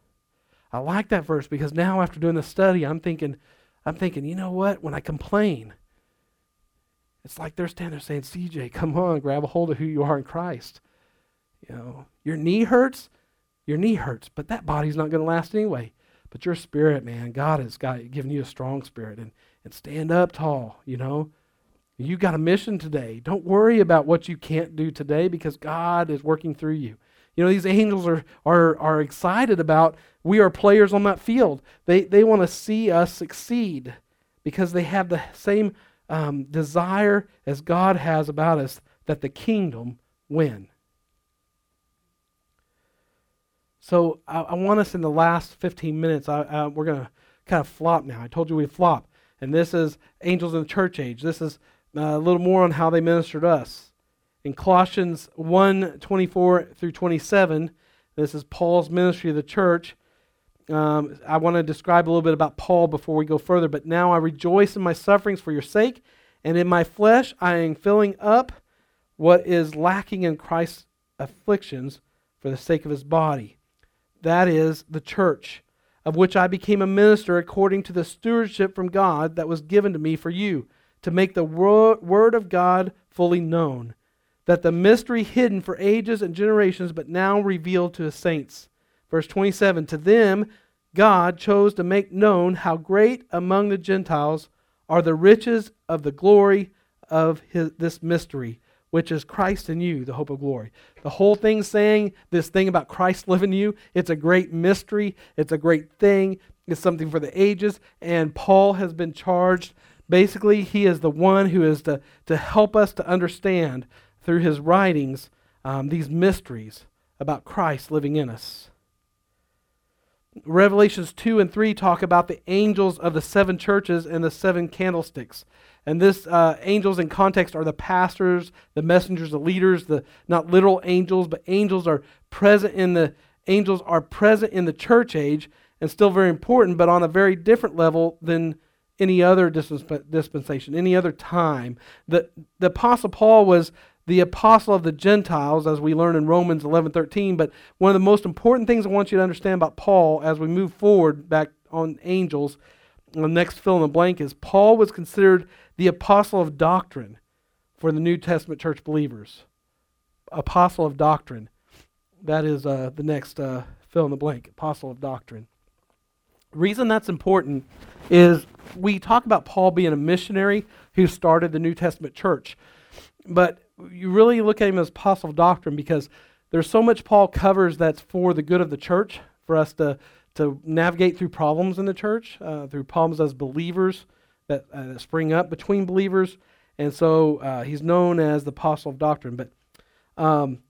I like that verse because now after doing the study, I'm thinking, I'm thinking, you know what? When I complain, it's like they're standing there saying, CJ, come on, grab a hold of who you are in Christ. You know, your knee hurts, your knee hurts, but that body's not going to last anyway. But your spirit, man, God has got given you a strong spirit and, and stand up tall, you know. You got a mission today. Don't worry about what you can't do today because God is working through you. You know, these angels are, are, are excited about we are players on that field. They, they want to see us succeed because they have the same um, desire as God has about us that the kingdom win. So I, I want us in the last 15 minutes, I, I, we're going to kind of flop now. I told you we'd flop. And this is angels in the church age. This is uh, a little more on how they ministered us. In Colossians 1 24 through 27, this is Paul's ministry of the church. Um, I want to describe a little bit about Paul before we go further. But now I rejoice in my sufferings for your sake, and in my flesh I am filling up what is lacking in Christ's afflictions for the sake of his body. That is the church, of which I became a minister according to the stewardship from God that was given to me for you, to make the word of God fully known, that the mystery hidden for ages and generations, but now revealed to his saints. Verse 27 To them God chose to make known how great among the Gentiles are the riches of the glory of his, this mystery which is Christ in you, the hope of glory. The whole thing saying this thing about Christ living in you, it's a great mystery, it's a great thing, it's something for the ages, and Paul has been charged. Basically, he is the one who is to, to help us to understand through his writings um, these mysteries about Christ living in us. Revelations 2 and 3 talk about the angels of the seven churches and the seven candlesticks. And this uh, angels in context are the pastors, the messengers, the leaders, the not literal angels, but angels are present in the angels are present in the church age and still very important, but on a very different level than any other dispensation, any other time. The, the Apostle Paul was the apostle of the Gentiles, as we learn in Romans 11 13. But one of the most important things I want you to understand about Paul as we move forward back on angels, the next fill in the blank is Paul was considered the apostle of doctrine for the New Testament church believers. Apostle of doctrine. That is uh, the next uh, fill in the blank. Apostle of doctrine. reason that's important is we talk about Paul being a missionary who started the New Testament church. But you really look at him as apostle of doctrine because there's so much Paul covers that's for the good of the church, for us to, to navigate through problems in the church, uh, through problems as believers, that, uh, spring up between believers. And so uh, he's known as the apostle of doctrine. But um,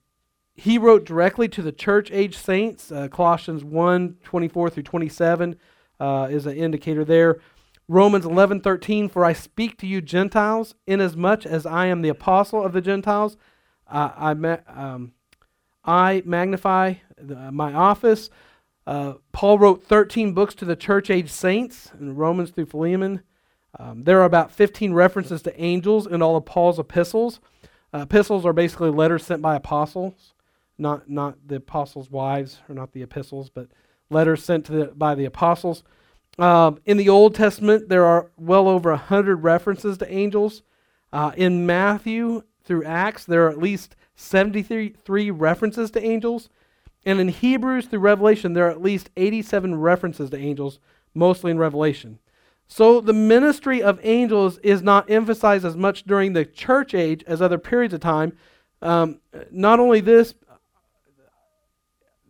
he wrote directly to the church age saints. Uh, Colossians 1 24 through 27 uh, is an indicator there. Romans 11:13 for I speak to you Gentiles, inasmuch as I am the apostle of the Gentiles. Uh, I, ma- um, I magnify the, my office. Uh, Paul wrote 13 books to the church age saints in Romans through Philemon. Um, there are about 15 references to angels in all of Paul's epistles. Uh, epistles are basically letters sent by apostles, not, not the apostles' wives, or not the epistles, but letters sent the, by the apostles. Um, in the Old Testament, there are well over 100 references to angels. Uh, in Matthew through Acts, there are at least 73 references to angels. And in Hebrews through Revelation, there are at least 87 references to angels, mostly in Revelation. So the ministry of angels is not emphasized as much during the church age as other periods of time. Um, not only this,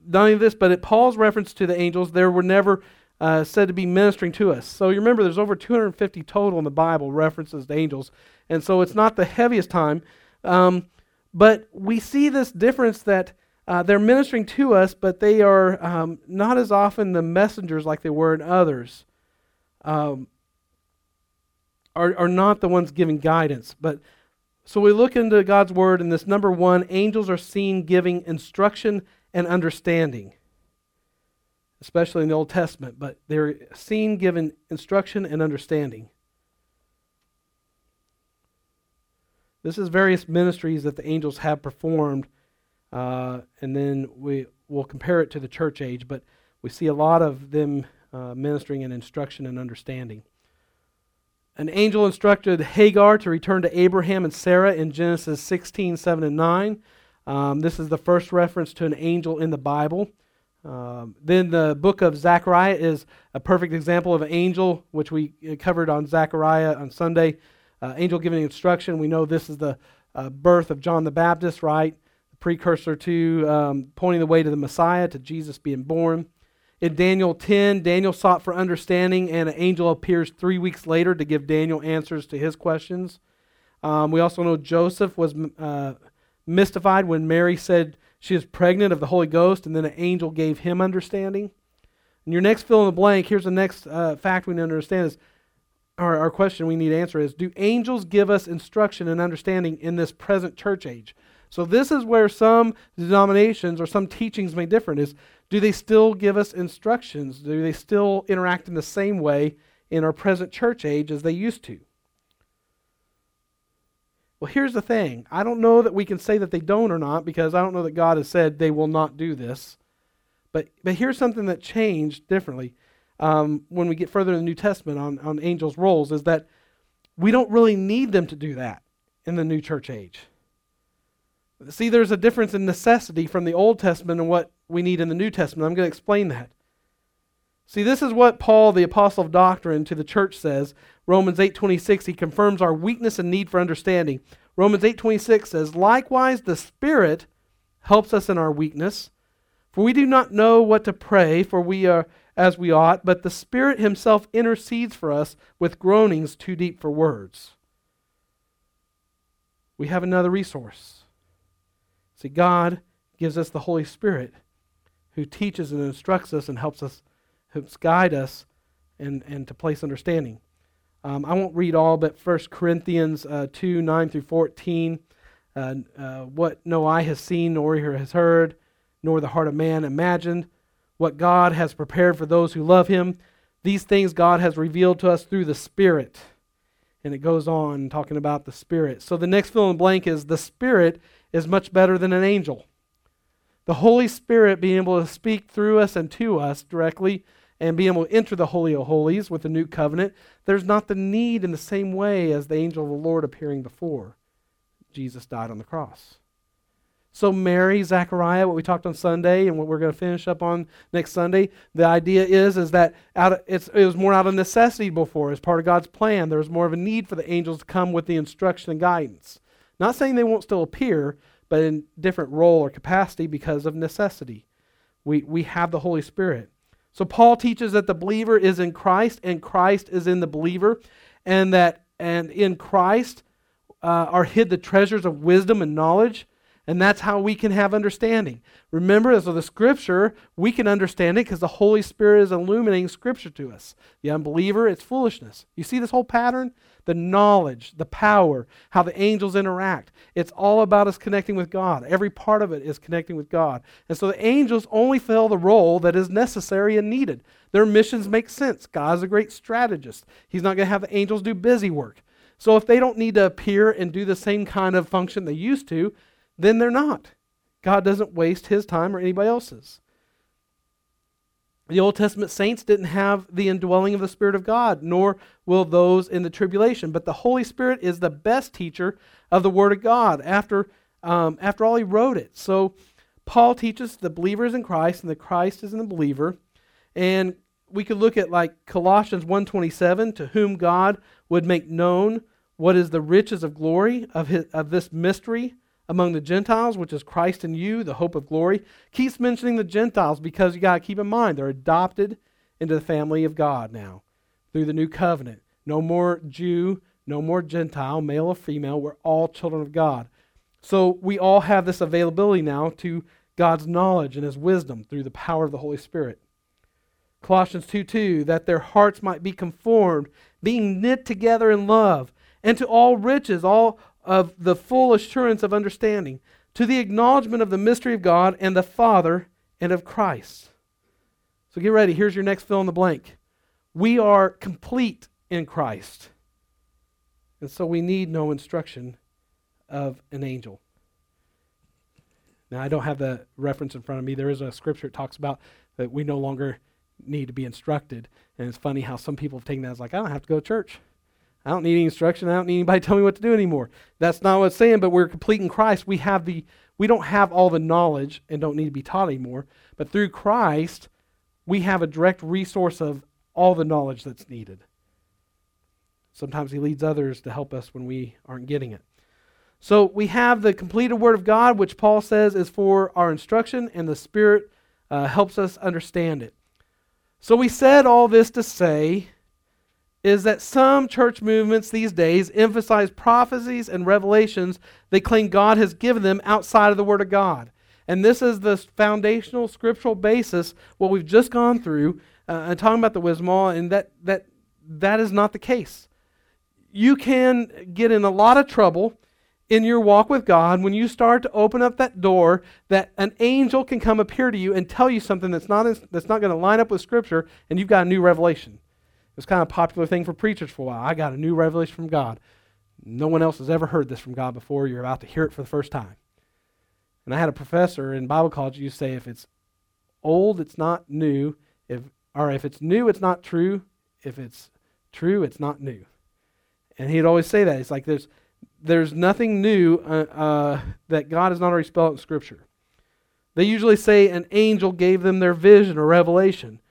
not only this, but at Paul's reference to the angels, there were never uh, said to be ministering to us. So you remember, there's over 250 total in the Bible references to angels, and so it's not the heaviest time. Um, but we see this difference that uh, they're ministering to us, but they are um, not as often the messengers like they were in others um, are, are not the ones giving guidance. But so we look into God's word, and this number one, angels are seen giving instruction and understanding, especially in the Old Testament, but they're seen giving instruction and understanding. This is various ministries that the angels have performed, uh, and then we will compare it to the church age, but we see a lot of them uh, ministering in instruction and understanding. An angel instructed Hagar to return to Abraham and Sarah in Genesis 16, 7, and 9. Um, this is the first reference to an angel in the Bible. Um, then the book of Zechariah is a perfect example of an angel, which we uh, covered on Zechariah on Sunday. Uh, angel giving instruction. We know this is the uh, birth of John the Baptist, right? Precursor to um, pointing the way to the Messiah, to Jesus being born. In Daniel 10, Daniel sought for understanding, and an angel appears three weeks later to give Daniel answers to his questions. Um, we also know Joseph was uh, mystified when Mary said she is pregnant of the Holy Ghost, and then an angel gave him understanding. And your next fill in the blank, here's the next uh, fact we need to understand is our, our question we need to answer is Do angels give us instruction and understanding in this present church age? So, this is where some denominations or some teachings may differ is do they still give us instructions? Do they still interact in the same way in our present church age as they used to? Well, here's the thing. I don't know that we can say that they don't or not because I don't know that God has said they will not do this. But, but here's something that changed differently um, when we get further in the New Testament on, on angels' roles is that we don't really need them to do that in the new church age. See, there's a difference in necessity from the Old Testament and what we need in the New Testament. I'm going to explain that. See, this is what Paul, the apostle of doctrine to the church says. Romans 8:26, he confirms our weakness and need for understanding. Romans 8:26 says, "Likewise the Spirit helps us in our weakness, for we do not know what to pray for we are as we ought, but the Spirit himself intercedes for us with groanings too deep for words." We have another resource. See, God gives us the Holy Spirit who teaches and instructs us and helps us, helps guide us and, and to place understanding. Um, I won't read all, but 1 Corinthians uh, 2 9 through 14. Uh, uh, what no eye has seen, nor ear has heard, nor the heart of man imagined, what God has prepared for those who love him. These things God has revealed to us through the Spirit. And it goes on talking about the Spirit. So the next fill in blank is the Spirit is much better than an angel. The Holy Spirit being able to speak through us and to us directly and being able to enter the Holy of Holies with the new covenant, there's not the need in the same way as the angel of the Lord appearing before Jesus died on the cross. So, Mary, Zechariah, what we talked on Sunday and what we're going to finish up on next Sunday, the idea is, is that out of, it was more out of necessity before, as part of God's plan. There was more of a need for the angels to come with the instruction and guidance. Not saying they won't still appear, but in different role or capacity because of necessity. We, we have the Holy Spirit. So Paul teaches that the believer is in Christ and Christ is in the believer, and that and in Christ uh, are hid the treasures of wisdom and knowledge, and that's how we can have understanding. Remember, as of the Scripture, we can understand it because the Holy Spirit is illuminating Scripture to us. The unbeliever, it's foolishness. You see this whole pattern? the knowledge, the power, how the angels interact. It's all about us connecting with God. Every part of it is connecting with God. And so the angels only fill the role that is necessary and needed. Their missions make sense. God's a great strategist. He's not going to have the angels do busy work. So if they don't need to appear and do the same kind of function they used to, then they're not. God doesn't waste his time or anybody else's. The Old Testament saints didn't have the indwelling of the Spirit of God, nor will those in the tribulation. But the Holy Spirit is the best teacher of the Word of God. After, um, after all, he wrote it. So Paul teaches the believers in Christ, and the Christ is in the believer. And we could look at like Colossians 1.27, to whom God would make known what is the riches of glory of, his, of this mystery among the Gentiles, which is Christ in you, the hope of glory. Keeps mentioning the Gentiles because you got to keep in mind they're adopted into the family of God now through the new covenant. No more Jew, no more Gentile, male or female. We're all children of God. So we all have this availability now to God's knowledge and his wisdom through the power of the Holy Spirit. Colossians 2 2, that their hearts might be conformed, being knit together in love, and to all riches, all of the full assurance of understanding, to the acknowledgement of the mystery of God and the Father and of Christ. So get ready. Here's your next fill in the blank. We are complete in Christ. And so we need no instruction of an angel. Now, I don't have the reference in front of me. There is a scripture that talks about that we no longer need to be instructed. And it's funny how some people have taken that as like, I don't have to go to church. I don't need any instruction. I don't need anybody to tell me what to do anymore. That's not what it's saying, but we're complete in Christ. We have the we don't have all the knowledge and don't need to be taught anymore. But through Christ, we have a direct resource of all the knowledge that's needed. Sometimes he leads others to help us when we aren't getting it. So we have the completed Word of God, which Paul says is for our instruction, and the Spirit uh, helps us understand it. So we said all this to say is that some church movements these days emphasize prophecies and revelations they claim God has given them outside of the Word of God. And this is the foundational scriptural basis, what we've just gone through, uh, and talking about the wisdom and that, that, that is not the case. you can get in a lot of trouble in your walk with God when you start to open up that door that an angel can come appear to you and tell you something that's not, that's not going to line up with Scripture and you've got a new revelation. It's kind of a popular thing for preachers for a while. I got a new revelation from God. No one else has ever heard this from God before. You're about to hear it for the first time. And I had a professor in Bible college who say if it's old, it's not new. If or if it's new, it's not true. If it's true, it's not new. And he'd always say that. It's like there's there's nothing new uh, uh, that God has not already spelled in Scripture. They usually say an angel gave them their vision or revelation.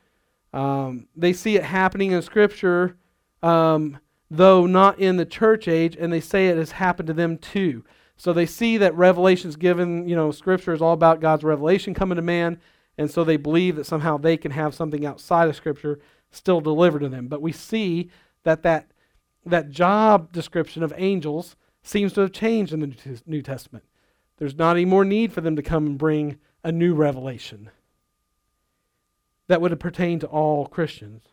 Um, they see it happening in Scripture, um, though not in the church age, and they say it has happened to them too. So they see that revelation's given, you know, Scripture is all about God's revelation coming to man, and so they believe that somehow they can have something outside of Scripture still delivered to them. But we see that that, that job description of angels seems to have changed in the New Testament. There's not any more need for them to come and bring a new revelation that would pertain to all Christians.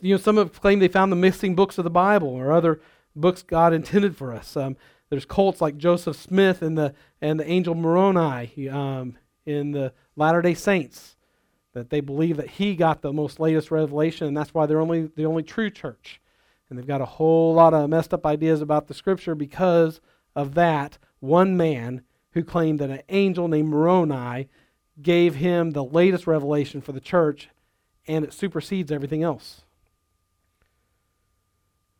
You know, some have claimed they found the missing books of the Bible or other books God intended for us. Um, there's cults like Joseph Smith and the and the angel Moroni um, in the Latter Day Saints that they believe that he got the most latest revelation, and that's why they're only the only true church. And they've got a whole lot of messed up ideas about the Scripture because of that one man who claimed that an angel named Moroni gave him the latest revelation for the church, and it supersedes everything else.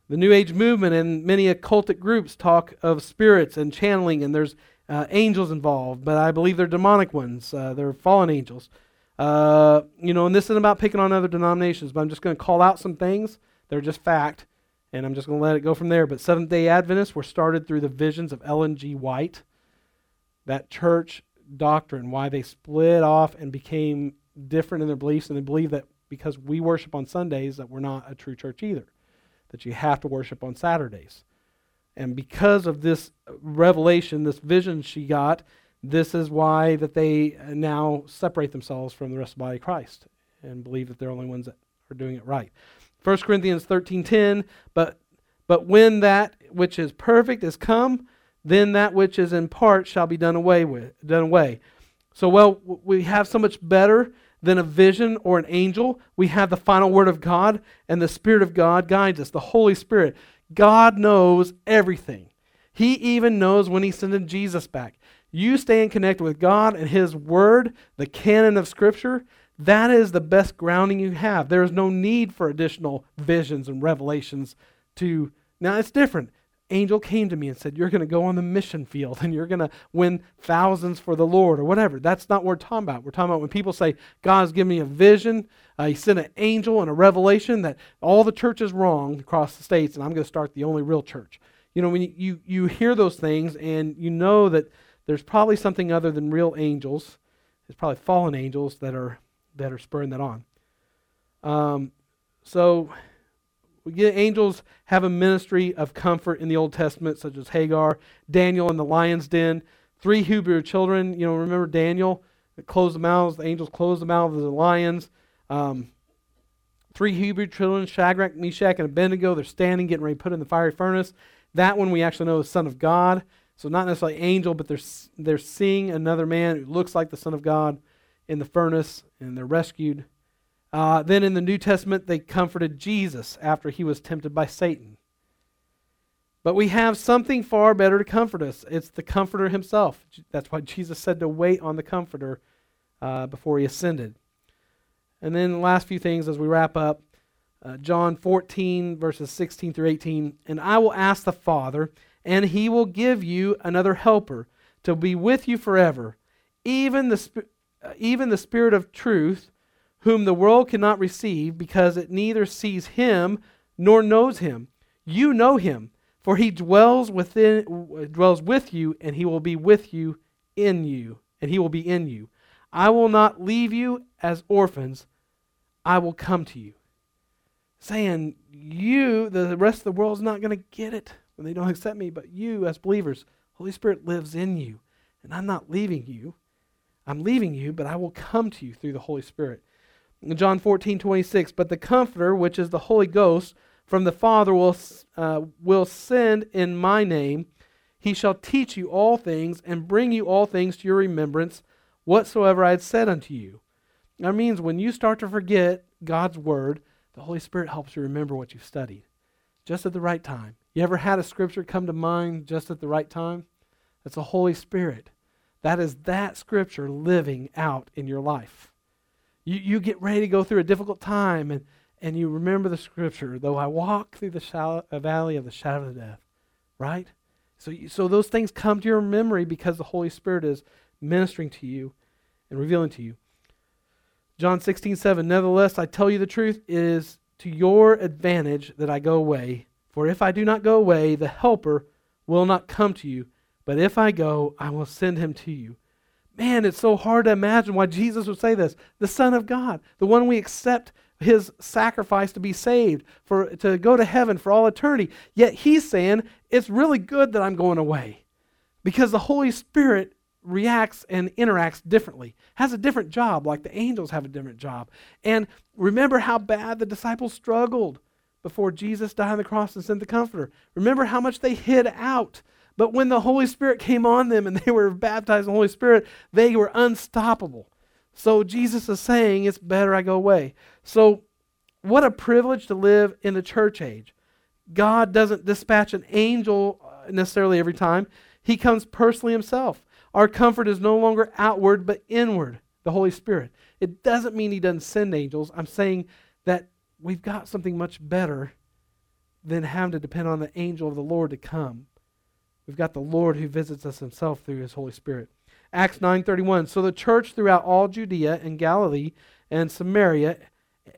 The New Age movement and many occultic groups talk of spirits and channeling, and there's uh, angels involved, but I believe they're demonic ones. Uh, they're fallen angels. Uh, you know, and this isn't about picking on other denominations, but I'm just going to call out some things. They're just fact, and I'm just going to let it go from there. But Seventh day Adventists were started through the visions of Ellen G. White. That church doctrine, why they split off and became different in their beliefs, and they believe that because we worship on Sundays, that we're not a true church either, that you have to worship on Saturdays. And because of this revelation, this vision she got, this is why that they now separate themselves from the rest of the body of Christ and believe that they're the only ones that are doing it right. 1 Corinthians 13:10, but but when that which is perfect is come, then that which is in part shall be done away with, done away. So well, we have so much better than a vision or an angel. We have the final word of God, and the Spirit of God guides us, the Holy Spirit. God knows everything. He even knows when He's sending Jesus back. You staying connected with God and His Word, the canon of Scripture, that is the best grounding you have. There is no need for additional visions and revelations to. Now, it's different. Angel came to me and said, You're going to go on the mission field and you're going to win thousands for the Lord or whatever. That's not what we're talking about. We're talking about when people say, God's given me a vision, uh, He sent an angel and a revelation that all the church is wrong across the states and I'm going to start the only real church. You know, when you, you, you hear those things and you know that there's probably something other than real angels. There's probably fallen angels that are that are spurring that on. Um, so we get angels have a ministry of comfort in the Old Testament, such as Hagar, Daniel in the lion's den, three Hebrew children. You know, remember Daniel that closed the mouths. The angels closed the mouths of the lions. Um, three Hebrew children, Shadrach, Meshach, and Abednego. They're standing, getting ready to put in the fiery furnace. That one we actually know is Son of God. So not necessarily angel, but they're they're seeing another man who looks like the Son of God in the furnace, and they're rescued. Uh, then in the New Testament, they comforted Jesus after he was tempted by Satan. But we have something far better to comfort us. It's the Comforter himself. That's why Jesus said to wait on the Comforter uh, before he ascended. And then the last few things as we wrap up uh, John 14, verses 16 through 18. And I will ask the Father and he will give you another helper to be with you forever, even the, uh, even the Spirit of truth, whom the world cannot receive because it neither sees him nor knows him. You know him, for he dwells within dwells with you and he will be with you in you, and he will be in you. I will not leave you as orphans. I will come to you. Saying you, the rest of the world is not going to get it when they don't accept me, but you, as believers, Holy Spirit lives in you. And I'm not leaving you. I'm leaving you, but I will come to you through the Holy Spirit. John 14, 26, but the Comforter, which is the Holy Ghost, from the Father will, uh, will send in my name. He shall teach you all things and bring you all things to your remembrance, whatsoever I had said unto you. That means when you start to forget God's word, the Holy Spirit helps you remember what you've studied just at the right time. You ever had a scripture come to mind just at the right time? That's the Holy Spirit. That is that scripture living out in your life. You, you get ready to go through a difficult time and, and you remember the scripture, though I walk through the shallow, uh, valley of the shadow of death, right? So, you, so those things come to your memory because the Holy Spirit is ministering to you and revealing to you. John 16, 7, Nevertheless, I tell you the truth, it is to your advantage that I go away. For if I do not go away, the Helper will not come to you. But if I go, I will send him to you. Man, it's so hard to imagine why Jesus would say this. The Son of God, the one we accept his sacrifice to be saved, for to go to heaven for all eternity. Yet he's saying, it's really good that I'm going away. Because the Holy Spirit reacts and interacts differently, has a different job, like the angels have a different job. And remember how bad the disciples struggled before Jesus died on the cross and sent the Comforter. Remember how much they hid out but when the Holy Spirit came on them and they were baptized in the Holy Spirit, they were unstoppable. So Jesus is saying, It's better I go away. So, what a privilege to live in the church age. God doesn't dispatch an angel uh, necessarily every time, He comes personally Himself. Our comfort is no longer outward, but inward, the Holy Spirit. It doesn't mean He doesn't send angels. I'm saying that we've got something much better than having to depend on the angel of the Lord to come. We've got the Lord who visits us himself through his Holy Spirit. Acts 9:31 So the church throughout all Judea and Galilee and Samaria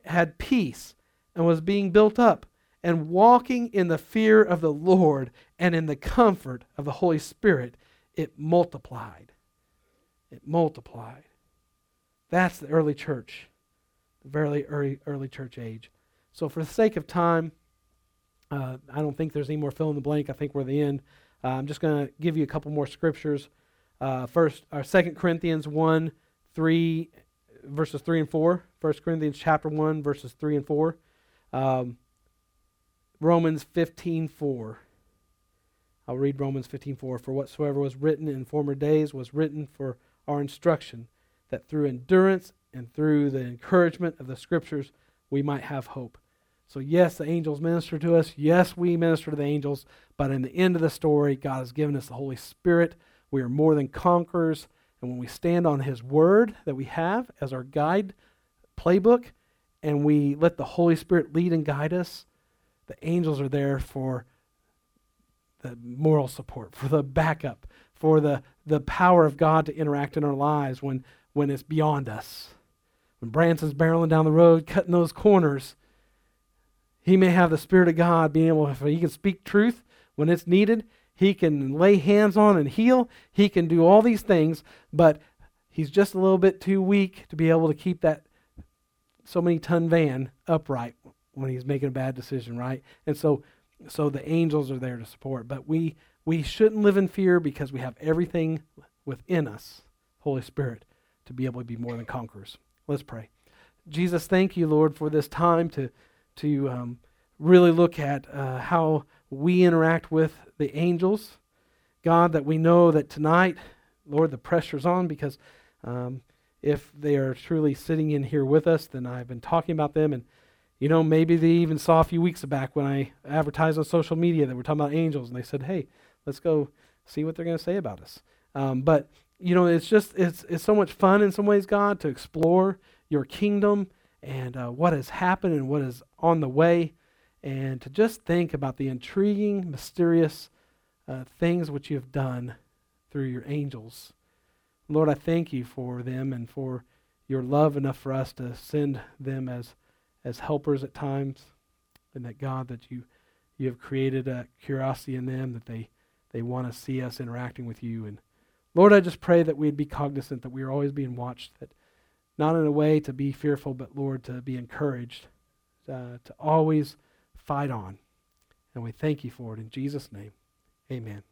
had peace and was being built up and walking in the fear of the Lord and in the comfort of the Holy Spirit it multiplied. It multiplied. That's the early church, the very early early church age. So for the sake of time, uh, I don't think there's any more fill in the blank. I think we're at the end. Uh, I'm just going to give you a couple more scriptures. Uh, first, our uh, Second Corinthians 1, 3, verses 3 and 4. 1 Corinthians chapter 1, verses 3 and 4. Um, Romans 15, 4. I'll read Romans 15, 4. For whatsoever was written in former days was written for our instruction, that through endurance and through the encouragement of the Scriptures we might have hope. So, yes, the angels minister to us. Yes, we minister to the angels. But in the end of the story, God has given us the Holy Spirit. We are more than conquerors. And when we stand on His Word that we have as our guide playbook, and we let the Holy Spirit lead and guide us, the angels are there for the moral support, for the backup, for the, the power of God to interact in our lives when, when it's beyond us. When Branson's barreling down the road, cutting those corners, he may have the Spirit of God being able, if he can speak truth when it's needed, he can lay hands on and heal, he can do all these things, but he's just a little bit too weak to be able to keep that so many ton van upright when he's making a bad decision, right? And so so the angels are there to support, but we we shouldn't live in fear because we have everything within us, Holy Spirit, to be able to be more than conquerors. Let's pray. Jesus, thank you, Lord, for this time to to um, really look at uh, how we interact with the angels. God, that we know that tonight, Lord, the pressure's on because um, if they are truly sitting in here with us, then I've been talking about them. And, you know, maybe they even saw a few weeks back when I advertised on social media that we're talking about angels, and they said, hey, let's go see what they're going to say about us. Um, but, you know, it's just, it's, it's so much fun in some ways, God, to explore your kingdom and uh, what has happened and what is on the way, and to just think about the intriguing, mysterious uh, things which you have done through your angels. Lord, I thank you for them and for your love enough for us to send them as, as helpers at times, and that God, that you, you have created a curiosity in them, that they, they want to see us interacting with you. And Lord, I just pray that we'd be cognizant that we are always being watched, that not in a way to be fearful, but Lord, to be encouraged, uh, to always fight on. And we thank you for it in Jesus' name. Amen.